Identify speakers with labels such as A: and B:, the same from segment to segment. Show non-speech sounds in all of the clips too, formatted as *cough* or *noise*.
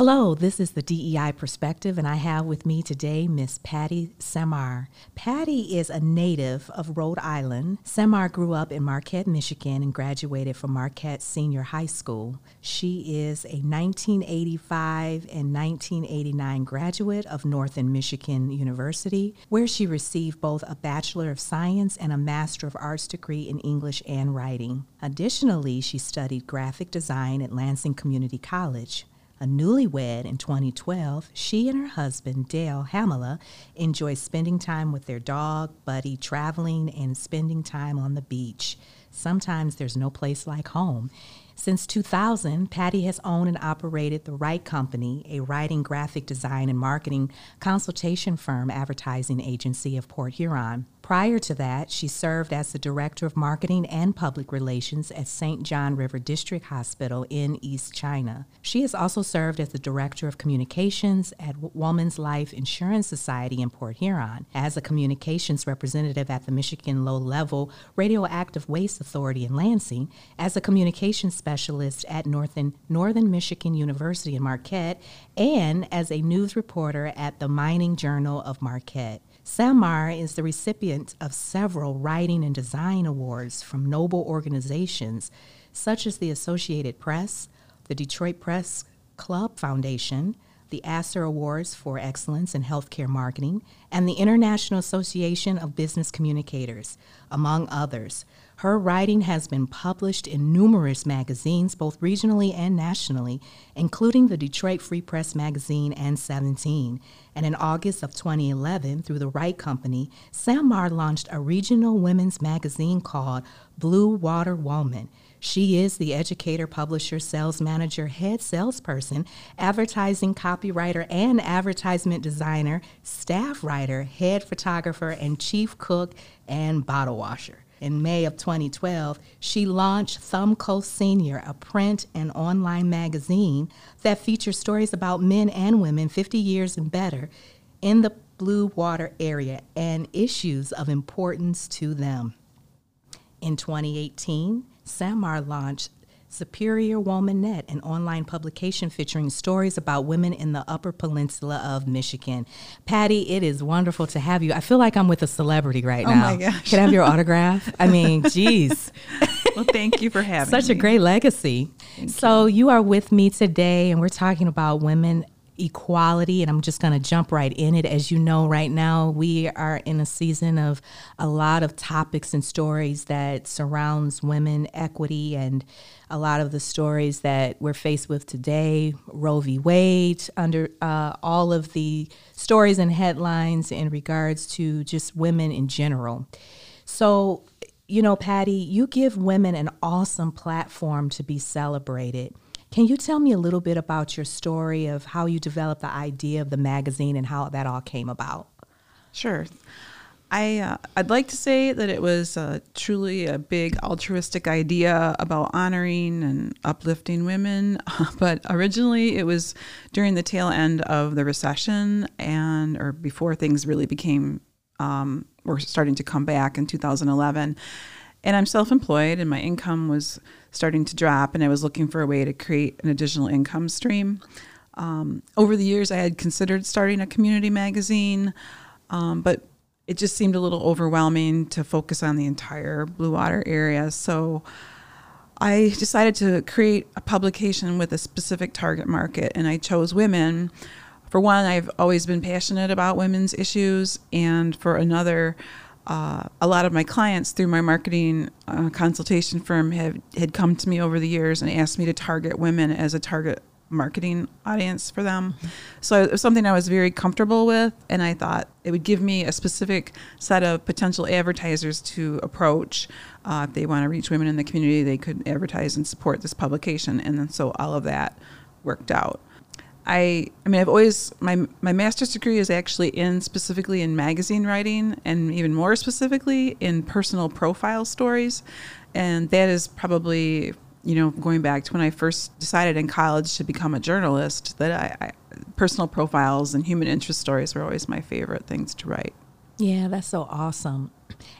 A: Hello, this is the DEI Perspective, and I have with me today Miss Patti Samar. Patti is a native of Rhode Island. Samar grew up in Marquette, Michigan, and graduated from Marquette Senior High School. She is a 1985 and 1989 graduate of Northern Michigan University, where she received both a Bachelor of Science and a Master of Arts degree in English and Writing. Additionally, she studied graphic design at Lansing Community College. A newlywed in 2012, she and her husband, Dale Hamela, enjoy spending time with their dog, Buddy, traveling, and spending time on the beach. Sometimes there's no place like home. Since 2000, Patti has owned and operated The Write Company, a writing, graphic design, and marketing consultation firm advertising agency of Port Huron. Prior to that, she served as the Director of Marketing and Public Relations at St. John River District Hospital in East China. She has also served as the Director of Communications at Woman's Life Insurance Society in Port Huron, as a communications representative at the Michigan Low Level Radioactive Waste Authority in Lansing, as a communications specialist at Northern, Northern Michigan University in Marquette, and as a news reporter at the Mining Journal of Marquette. Samar is the recipient of several writing and design awards from noble organizations such as the Associated Press, the Detroit Press Club Foundation, the Aster Awards for Excellence in Healthcare Marketing, and the International Association of Business Communicators, among others. Her writing has been published in numerous magazines, both regionally and nationally, including the Detroit Free Press magazine and 17. And in August of 2011, through the Write Company, Samar launched a regional women's magazine called Blue Water Woman. She is the educator, publisher, sales manager, head salesperson, advertising copywriter, and advertisement designer, staff writer, head photographer, and chief cook and bottle washer in May of 2012, she launched Thumbcoast Senior, a print and online magazine that features stories about men and women 50 years and better in the Blue Water area and issues of importance to them. In 2018, Samar launched Superior Woman Net, an online publication featuring stories about women in the Upper Peninsula of Michigan. Patti, it is wonderful to have you. I feel like I'm with a celebrity right
B: oh
A: now.
B: Oh.
A: Can I have your autograph? I mean, *laughs* geez.
B: well, thank you for having me.
A: Such
B: me.
A: a great legacy.
B: Thank
A: so, you. you are with me today, and we're talking about women equality, and I'm just going to jump right in it. As you know, right now we are in a season of a lot of topics and stories that surrounds women equity, and a lot of the stories that we're faced with today, Roe v. Wade, under uh, all of the stories and headlines in regards to just women in general. So, you know, Patti, you give women an awesome platform to be celebrated. Can you tell me a little bit about your story of how you developed the idea of the magazine and how that all came about?
B: Sure. I uh, I'd like to say that it was uh, truly a big altruistic idea about honoring and uplifting women, *laughs* but originally it was during the tail end of the recession and or before things really became um, were starting to come back in 2011. And I'm self-employed, and my income was starting to drop, and I was looking for a way to create an additional income stream. Um, over the years, I had considered starting a community magazine, um, but it just seemed a little overwhelming to focus on the entire Blue Water area. So I decided to create a publication with a specific target market, and I chose women. For one, I've always been passionate about women's issues, and for another, uh, a lot of my clients through my marketing uh, consultation firm have had come to me over the years and asked me to target women as a target marketing audience for them. Mm-hmm. So it was something I was very comfortable with, and I thought it would give me a specific set of potential advertisers to approach. Uh, if they want to reach women in the community, they could advertise and support this publication, and then so all of that worked out. I, I mean, I've always my my master's degree is actually in specifically in magazine writing, and even more specifically in personal profile stories, and that is probably you know going back to when I first decided in college to become a journalist that I, I personal profiles and human interest stories were always my favorite things to write.
A: Yeah, that's so awesome.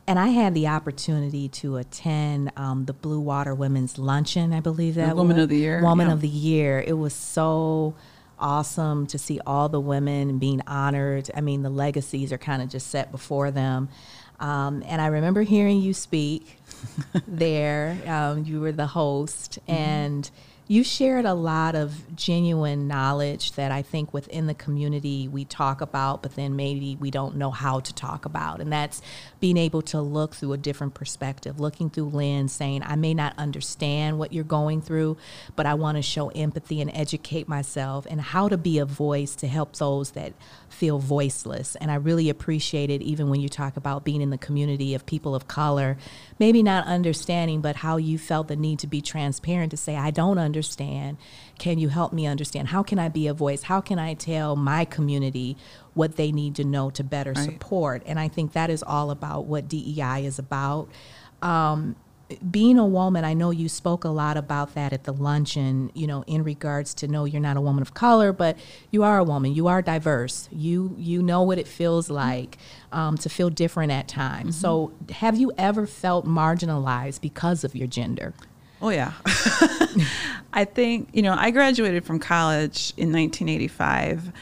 A: And I had the opportunity to attend um, the Blue Water Women's Luncheon. I believe that
B: the Woman of the Year.
A: Woman
B: yeah.
A: of the Year. It was so awesome to see all the women being honored. I mean, the legacies are kind of just set before them. Um, and I remember hearing you speak *laughs* there. Um, you were the host, mm-hmm. and you shared a lot of genuine knowledge that I think within the community we talk about, but then maybe we don't know how to talk about. And that's being able to look through a different perspective, looking through lens, saying, I may not understand what you're going through, but I want to show empathy and educate myself and how to be a voice to help those that feel voiceless. And I really appreciate it, even when you talk about being in the community of people of color, maybe not understanding, but how you felt the need to be transparent to say, I don't understand understand? Can you help me understand? How can I be a voice? How can I tell my community what they need to know to better right. support? And I think that is all about what DEI is about. Um, being a woman, I know you spoke a lot about that at the luncheon, you know, in regards to no, you're not a woman of color, but you are a woman. You are diverse. You you know what it feels like um, to feel different at times. Mm-hmm. So, have you ever felt marginalized because of your gender?
B: Oh yeah. *laughs* I think, you know, I graduated from college in 1985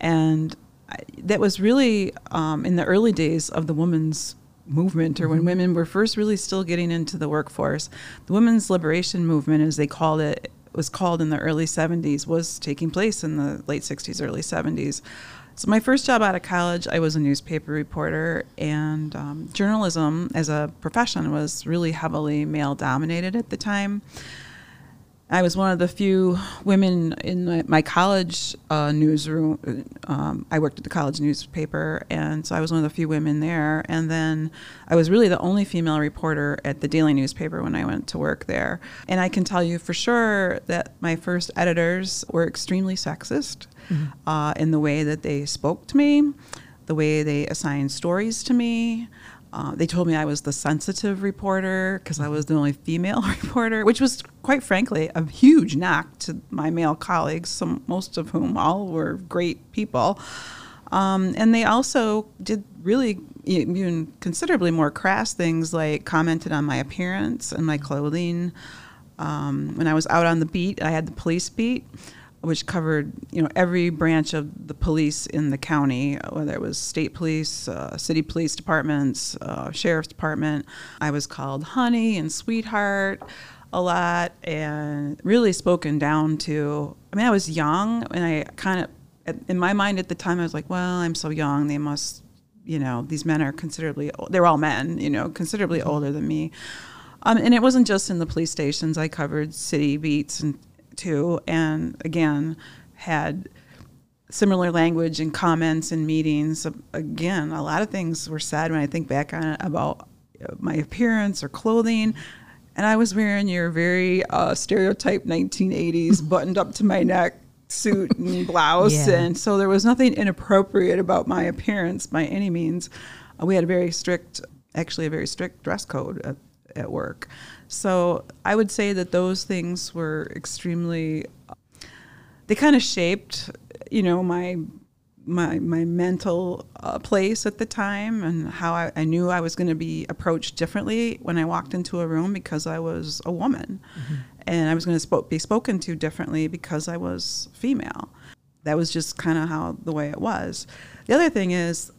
B: and I, that was really um, in the early days of the women's movement or mm-hmm. when women were first really still getting into the workforce. The women's liberation movement as they called it was called in the early 70s was taking place in the late 60s early 70s so, my first job out of college, I was a newspaper reporter, and um, journalism as a profession was really heavily male dominated at the time. I was one of the few women in my, my college uh, newsroom. Um, I worked at the college newspaper, and so I was one of the few women there. And then I was really the only female reporter at the daily newspaper when I went to work there. And I can tell you for sure that my first editors were extremely sexist mm-hmm. uh, in the way that they spoke to me, the way they assigned stories to me. Uh, they told me I was the sensitive reporter because I was the only female *laughs* reporter, which was, quite frankly, a huge knock to my male colleagues, some, most of whom all were great people. Um, and they also did really even considerably more crass things like commented on my appearance and my clothing. Um, when I was out on the beat, I had the police beat which covered you know every branch of the police in the county, whether it was state police, uh, city police departments, uh, sheriff's department. I was called honey and sweetheart a lot, and really spoken down to. I mean, I was young, and I kind of, in my mind at the time, I was like, well, I'm so young, they must, you know, these men are considerably, they're all men, you know, considerably mm-hmm. older than me. Um, and it wasn't just in the police stations. I covered city beats and to, and again, had similar language and comments and meetings. Again, a lot of things were said when I think back on it about my appearance or clothing. And I was wearing your very uh, stereotype 1980s *laughs* buttoned up to my neck suit and *laughs* blouse. Yeah. And so there was nothing inappropriate about my appearance by any means. Uh, we had a very strict, actually, a very strict dress code at, at work. So I would say that those things were extremely. They kind of shaped, you know, my my my mental uh, place at the time and how I, I knew I was going to be approached differently when I walked into a room because I was a woman, mm-hmm. and I was going to be spoken to differently because I was female. That was just kind of how the way it was. The other thing is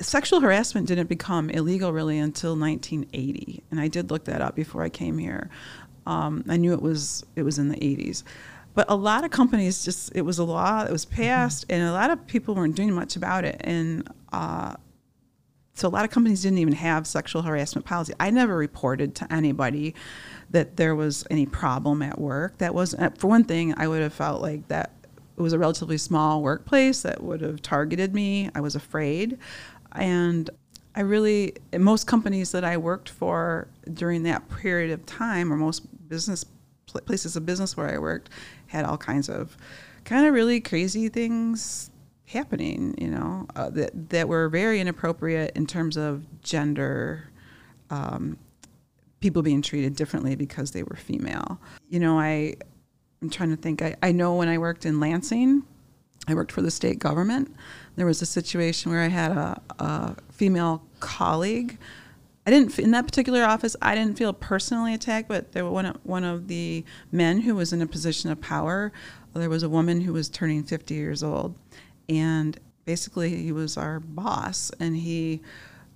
B: sexual harassment didn't become illegal really until 1980, and I did look that up before I came here. Um, I knew it was it was in the 80s, but a lot of companies just it was a law that was mm-hmm. passed, mm-hmm. and a lot of people weren't doing much about it, and uh, so a lot of companies didn't even have sexual harassment policy. I never reported to anybody that there was any problem at work. That was for one thing, I would have felt like that it was a relatively small workplace that would have targeted me. I was afraid. And I really, most companies that I worked for during that period of time, or most business places of business where I worked, had all kinds of kind of really crazy things happening, you know, uh, that, that were very inappropriate in terms of gender, um, people being treated differently because they were female. You know, I, I'm trying to think, I, I know when I worked in Lansing, I worked for the state government there was a situation where I had a, a female colleague I didn't in that particular office. I didn't feel personally attacked, but there one one of the men who was in a position of power. There was a woman who was turning 50 years old, and basically he was our boss, and he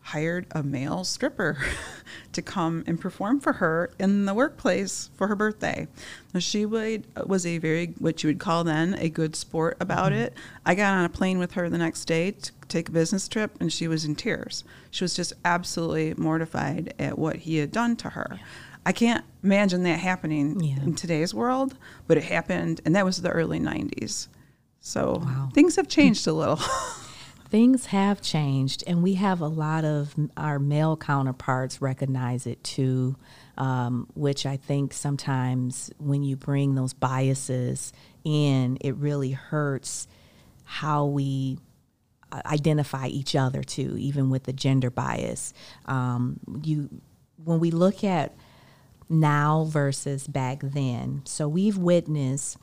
B: hired a male stripper *laughs* to come and perform for her in the workplace for her birthday. Now she would, was a very what you would call then a good sport about mm-hmm. it. I got on a plane with her the next day to take a business trip, and she was in tears. She was just absolutely mortified at what he had done to her. Yeah. I can't imagine that happening yeah. in today's world, but it happened, and that was the early 90s. So wow. things have changed a little. *laughs*
A: things have changed, and we have a lot of our male counterparts recognize it too, um, which I think sometimes when you bring those biases in, it really hurts how we uh, identify each other too, even with the gender bias. Um, you, when we look at now versus back then, so we've witnessed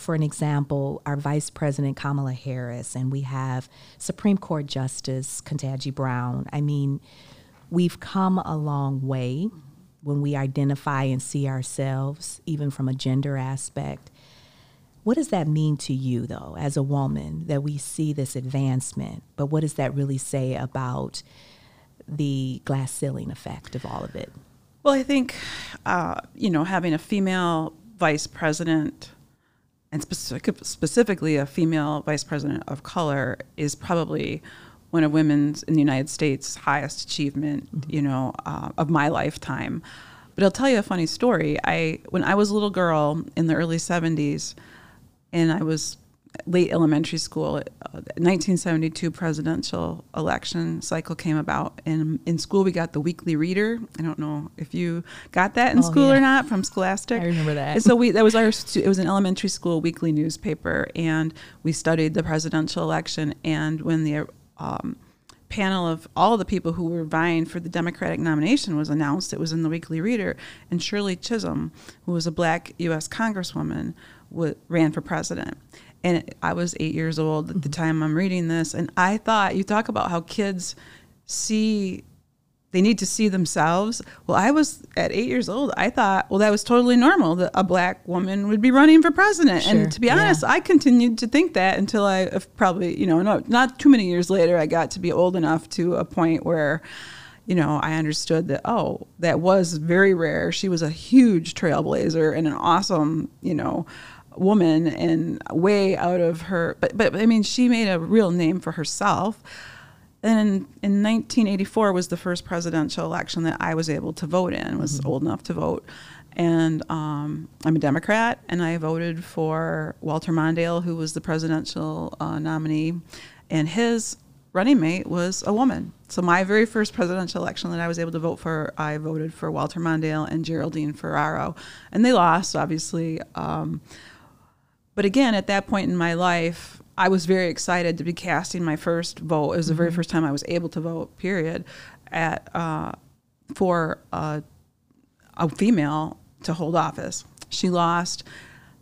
A: for an example, our Vice President Kamala Harris, and we have Supreme Court Justice Ketanji Brown. I mean, we've come a long way when we identify and see ourselves, even from a gender aspect. What does that mean to you, though, as a woman, that we see this advancement? But what does that really say about the glass ceiling effect of all of it?
B: Well, I think, uh, you know, having a female vice president and specific, specifically a female vice president of color is probably one of women's in the United States highest achievement, mm-hmm. you know, uh, of my lifetime. But I'll tell you a funny story. I when I was a little girl in the early 70s and I was late elementary school, uh, 1972 presidential election cycle came about, and in school we got the Weekly Reader. I don't know if you got that in oh, school yeah. or not from Scholastic.
A: I remember that.
B: And so we that was our it was an elementary school weekly newspaper, and we studied the presidential election. And when the um, panel of all the people who were vying for the Democratic nomination was announced, it was in the Weekly Reader, and Shirley Chisholm, who was a black U.S. Congresswoman, w- ran for president and I was eight years old at the mm-hmm. time I'm reading this, and I thought you talk about how kids see they need to see themselves. Well, I was at eight years old. I thought, well, that was totally normal that a black woman would be running for president. Sure. And to be honest, yeah. I continued to think that until I probably, you know, no, not too many years later, I got to be old enough to a point where, you know, I understood that, oh, that was very rare. She was a huge trailblazer and an awesome, you know, woman and way out of her but but I mean she made a real name for herself. And in 1984 was the first presidential election that I was able to vote in. Was mm-hmm. old enough to vote, and um, I'm a Democrat, and I voted for Walter Mondale, who was the presidential uh, nominee, and his running mate was a woman. So my very first presidential election that I was able to vote for, I voted for Walter Mondale and Geraldine Ferraro, and they lost, obviously. Um, but again, at that point in my life, I was very excited to be casting my first vote. It was the very mm-hmm. first time I was able to vote. Period, at uh, for a female to hold office. She lost.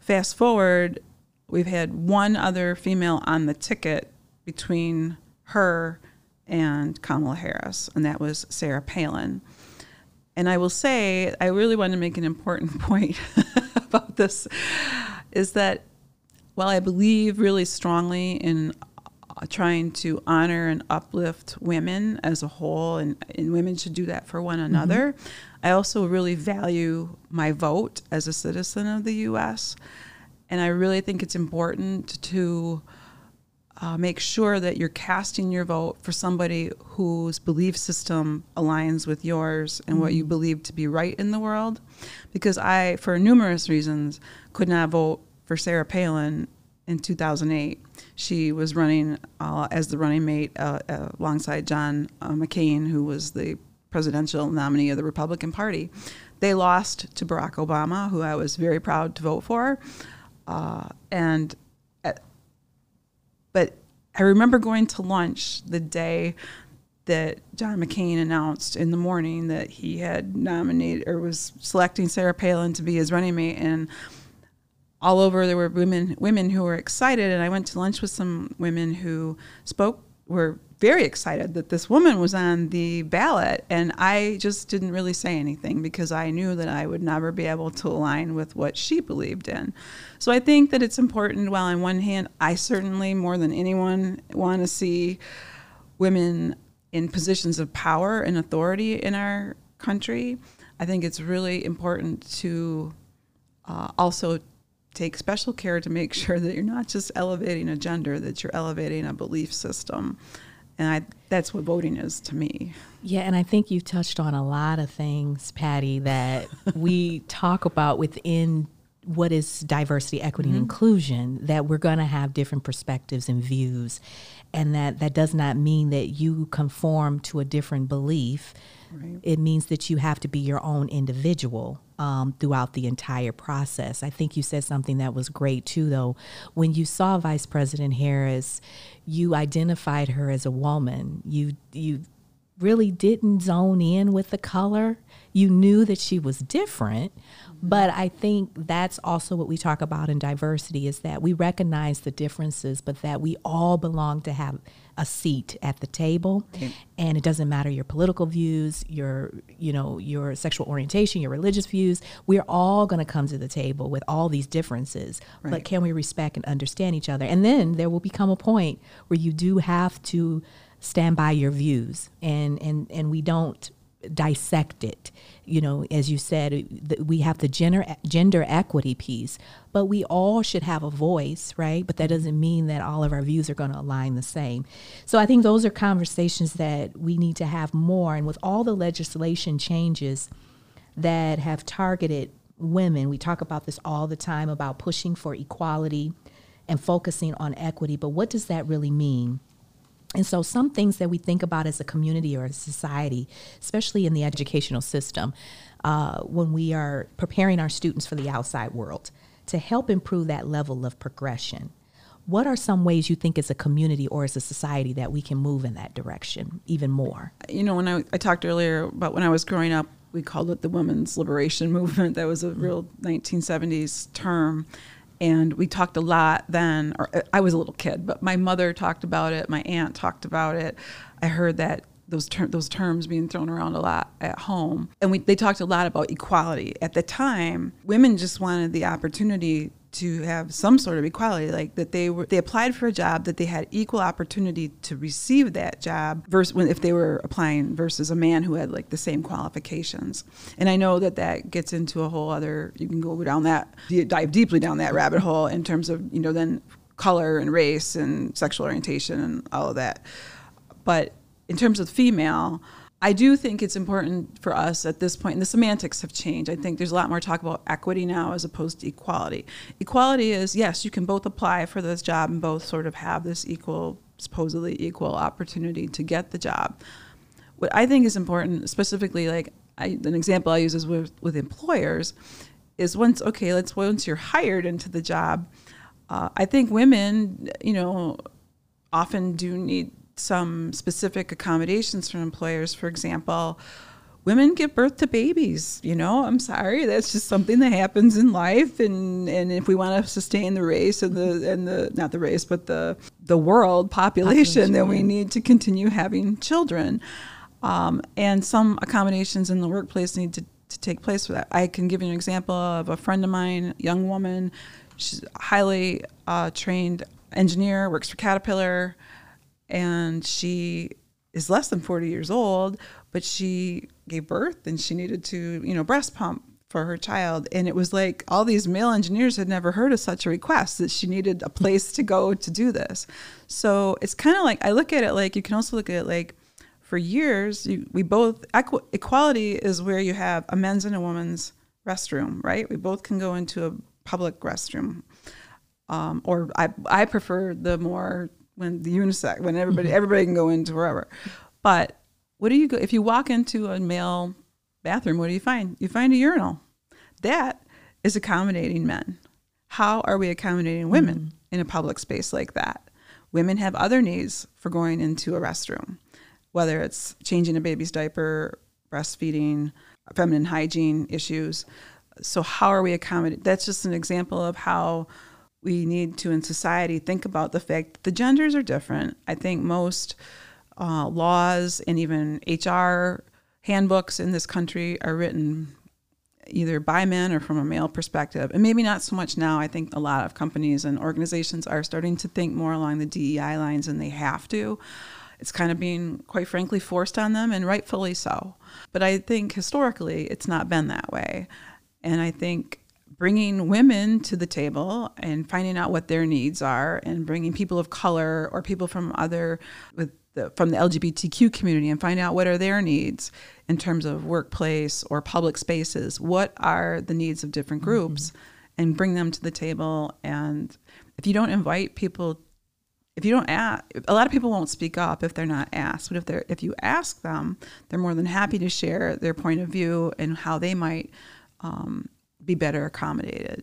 B: Fast forward, we've had one other female on the ticket between her and Kamala Harris, and that was Sarah Palin. And I will say, I really want to make an important *laughs* point about this is that while I believe really strongly in uh, trying to honor and uplift women as a whole, and, and women should do that for one another, mm-hmm. I also really value my vote as a citizen of the U.S. And I really think it's important to uh, make sure that you're casting your vote for somebody whose belief system aligns with yours and mm-hmm. what you mm-hmm. believe to be right in the world. Because I, for numerous reasons, could not vote for Sarah Palin in 2008. She was running uh, as the running mate uh, uh, alongside John uh, McCain, who was the presidential nominee of the Republican Party. They lost to Barack Obama, who I was very proud to vote for. Uh, and at, but I remember going to lunch the day that John McCain announced in the morning that he had nominated or was selecting Sarah Palin to be his running mate, and all over there were women women who were excited and I went to lunch with some women who spoke were very excited that this woman was on the ballot. And I just didn't really say anything because I knew that I would never be able to align with what she believed in. So I think that it's important, while on one hand, I certainly, more than anyone, want to see women in positions of power and authority in our country. I think it's really important to uh, also take special care to make *laughs* sure that you're not just elevating a gender, that you're elevating a belief system and I, that's what voting is to me.
A: Yeah, and I think you've touched on a lot of things, Patti, that *laughs* we talk about within what is diversity, equity, mm-hmm. and inclusion, that we're going to have different perspectives and views. And that, that does not mean that you conform to a different belief. Right. It means that you have to be your own individual um, throughout the entire process. I think you said something that was great too, though. When you saw Vice President Harris, you identified her as a woman. You you really didn't zone in with the color. You knew that she was different, but I think that's also what we talk about in diversity is that we recognize the differences, but that we all belong to have a seat at the table. Okay. And it doesn't matter your political views, your you know, your sexual orientation, your religious views. We're all going to come to the table with all these differences. Right. But can we respect and understand each other? And then there will become a point where you do have to stand by your views and and and we don't dissect it. You know, as you said, we have the gender gender equity piece, but we all should have a voice, right? But that doesn't mean that all of our views are going to align the same. So I think those are conversations that we need to have more. And with all the legislation changes that have targeted women, we talk about this all the time about pushing for equality and focusing on equity. But what does that really mean? And so, some things that we think about as a community or a society, especially in the educational system, uh, when we are preparing our students for the outside world, to help improve that level of progression, what are some ways you think as a community or as a society that we can move in that direction even more?
B: You know, when I, I talked earlier about when I was growing up, we called it the women's liberation *laughs* movement. That was a real 1970s term and we talked a lot then or uh, i was a little kid but my mother talked about it my aunt talked about it. I heard that those ter- those terms being thrown around a lot at home. And we, they talked a lot about equality. At the time women just wanted the opportunity to have some sort of equality like that they were they applied for a job that they had equal opportunity to receive that job versus when if they were applying versus a man who had like the same qualifications. And i know that that gets into a whole other you can go down that dive deeply down that rabbit hole in terms of you know then color and race and sexual orientation and all of that. But in terms of female I do think it's important for us at this point, and the semantics have changed. I think there's a lot more talk about equity now as opposed to equality. Equality is yes, you can both apply for this job and both sort of have this equal, supposedly equal opportunity to get the job. What I think is important, specifically, like I, an example I use is with, with employers, is once okay, let's once you're hired into the job, uh, I think women, you know, often do need some specific accommodations for employers. For example, women give birth to babies. You know, I'm sorry, that's just something that happens in life. And and if we want to sustain the race and the and the not the race, but the the world population, population then we need to continue having children. Um, and some accommodations in the workplace need to, to take place for that. I can give you an example of a friend of mine, young woman. She's highly uh, trained engineer, works for Caterpillar and she is less than 40 years old, but she gave birth and she needed to, you know, breast pump for her child. And it was like all these male engineers had never heard of such a request that she needed a place to go to do this. So it's kind of like I look at it like you can also look at it like for years, you, we both equ- equality is where you have a men's and a woman's restroom, right? We both can go into a public restroom. Um, or I, I prefer the more when the unisex when everybody mm-hmm. everybody can go into wherever. But what do you go if you walk into a male bathroom? What do you find? You find a urinal. That is accommodating men. How are we accommodating women mm-hmm. in a public space like that? Women have other needs for going into a restroom, whether it's changing a baby's diaper, breastfeeding, feminine hygiene issues. So how are we accommodating? That's just an example of how we need to, in society, think about the fact that the genders are different. I think most uh, laws and even HR handbooks in this country are written either by men or from a male perspective. And maybe not so much now. I think a lot of companies and organizations are starting to think more along the DEI lines, and they have to. It's kind of being, quite frankly, forced on them, and rightfully so. But I think historically, it's not been that way. And I think bringing women to the table and finding out what their needs are and bringing people of color or people from other with the, from the LGBTQ community and find out what are their needs in terms of workplace or public spaces. What are the needs of different groups? Mm-hmm. and bring them to the table. And if you don't invite people if you don't ask a lot of people won't speak up if they're not asked. But if they're if you ask them they're more than happy to share their point of view and how they might um, be better accommodated.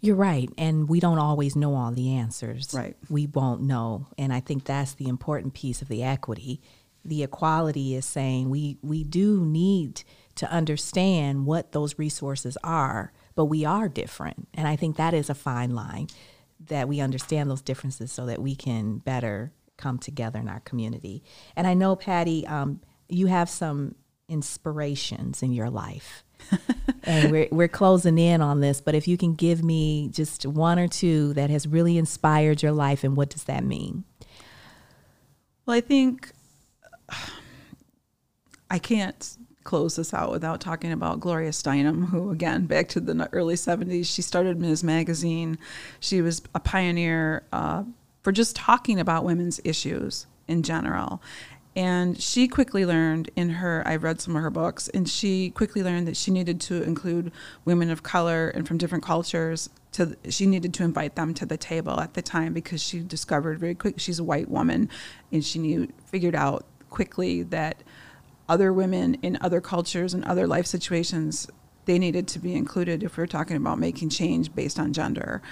A: You're right. And we don't always know all the answers.
B: Right.
A: We won't know. And I think that's the important piece of the equity. The equality is saying we, we do need to understand what those resources are, but we are different. And I think that is a fine line that we understand those differences so that we can better come together in our community. And I know, Patti, um, you have some inspirations in your life *laughs* and we're we're closing in on this, but if you can give me just one or two that has really inspired your life, and what does that mean?
B: Well, I think *sighs* I can't close this out without talking about Gloria Steinem, who, again, back to the early 70s, she started Ms. Magazine. She was a pioneer uh, for just talking about women's issues in general. And she quickly learned in her, I read some of her books, and she quickly learned that she needed to include women of color and from different cultures. To, she needed to invite them to the table at the time because she discovered very quick she's a white woman, and she knew figured out quickly that other women in other cultures and other life situations they needed to be included if we're talking about making change based on gender.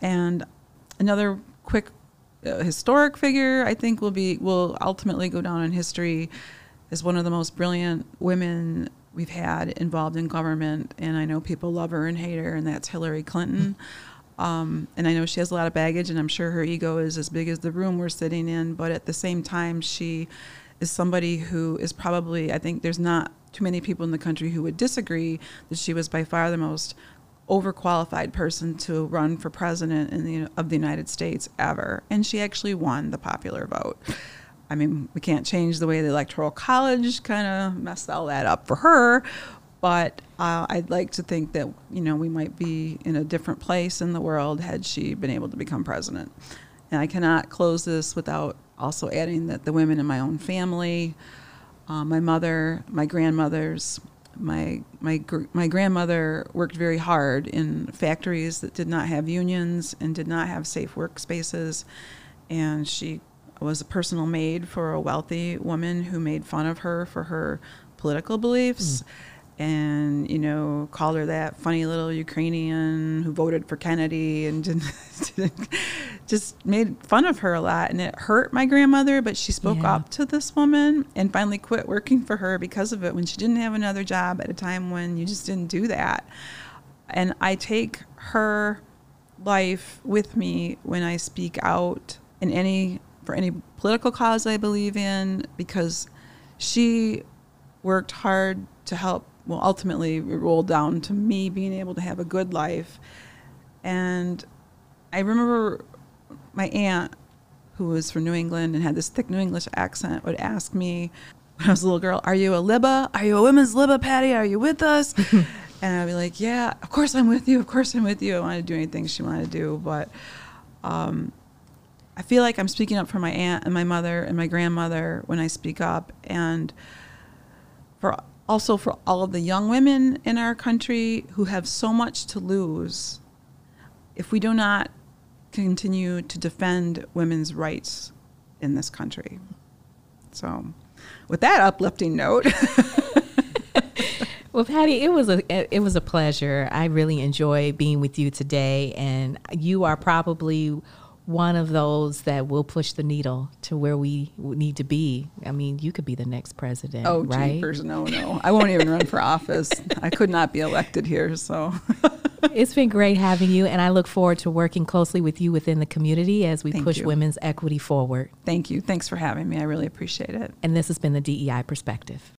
B: And another quick historic figure, I think will be will ultimately go down in history as one of the most brilliant women we've had involved in government. And I know people love her and hate her, and that's Hillary Clinton. Mm-hmm. Um, and I know she has a lot of baggage, and I'm sure her ego is as big as the room we're sitting in. But at the same time, she is somebody who is probably, I think there's not too many people in the country who would disagree that she was by far the most overqualified person to run for president the, of the United States ever. And she actually won the popular vote. I mean, we can't change the way the Electoral College kind of messed all that up for her, but uh, I'd like to think that, you know, we might be in a different place in the world had she been able to become president. And I cannot close this without also adding that the women in my own family, uh, my mother, my grandmothers, my my my grandmother worked very hard in factories that did not have unions and did not have safe workspaces, and she was a personal maid for a wealthy woman who made fun of her for her political beliefs. Mm and you know called her that funny little Ukrainian who voted for Kennedy and *laughs* didn't, didn't, just made fun of her a lot and it hurt my grandmother but she spoke yeah. up to this woman and finally quit working for her because of it when she didn't have another job at a time when you just didn't do that and I take her life with me when I speak out in any for any political cause I believe in because she worked hard to help well, ultimately it rolled down to me being able to have a good life. And I remember my aunt, who was from New England and had this thick New English accent, would ask me *laughs* when I was a little girl, Are you a Libba? Are you a women's Libba, Patti? Are you with us? *laughs* and I'd be like, Yeah, of course I'm with you. Of course I'm with you. I wanted to do anything she wanted to do. But um, I feel like I'm speaking up for my aunt and my mother and my grandmother when I speak up. And for also for all of the young women in our country who have so much to lose if we do not continue to defend women's rights in this country. So, with that uplifting note, *laughs*
A: Well, Patti, it was a it was a pleasure. I really enjoy being with you today, and you are probably one of those that will push the needle to where we need to be. I mean, you could be the next president.
B: Oh,
A: right?
B: jeepers, no, no. I won't even run for office. I could not be elected here, so. *laughs*
A: it's been great having you, and I look forward to working closely with you within the community as we
B: Thank
A: push
B: you.
A: women's equity forward.
B: Thank you. Thanks for having me. I really appreciate it.
A: And this has been the DEI Perspective.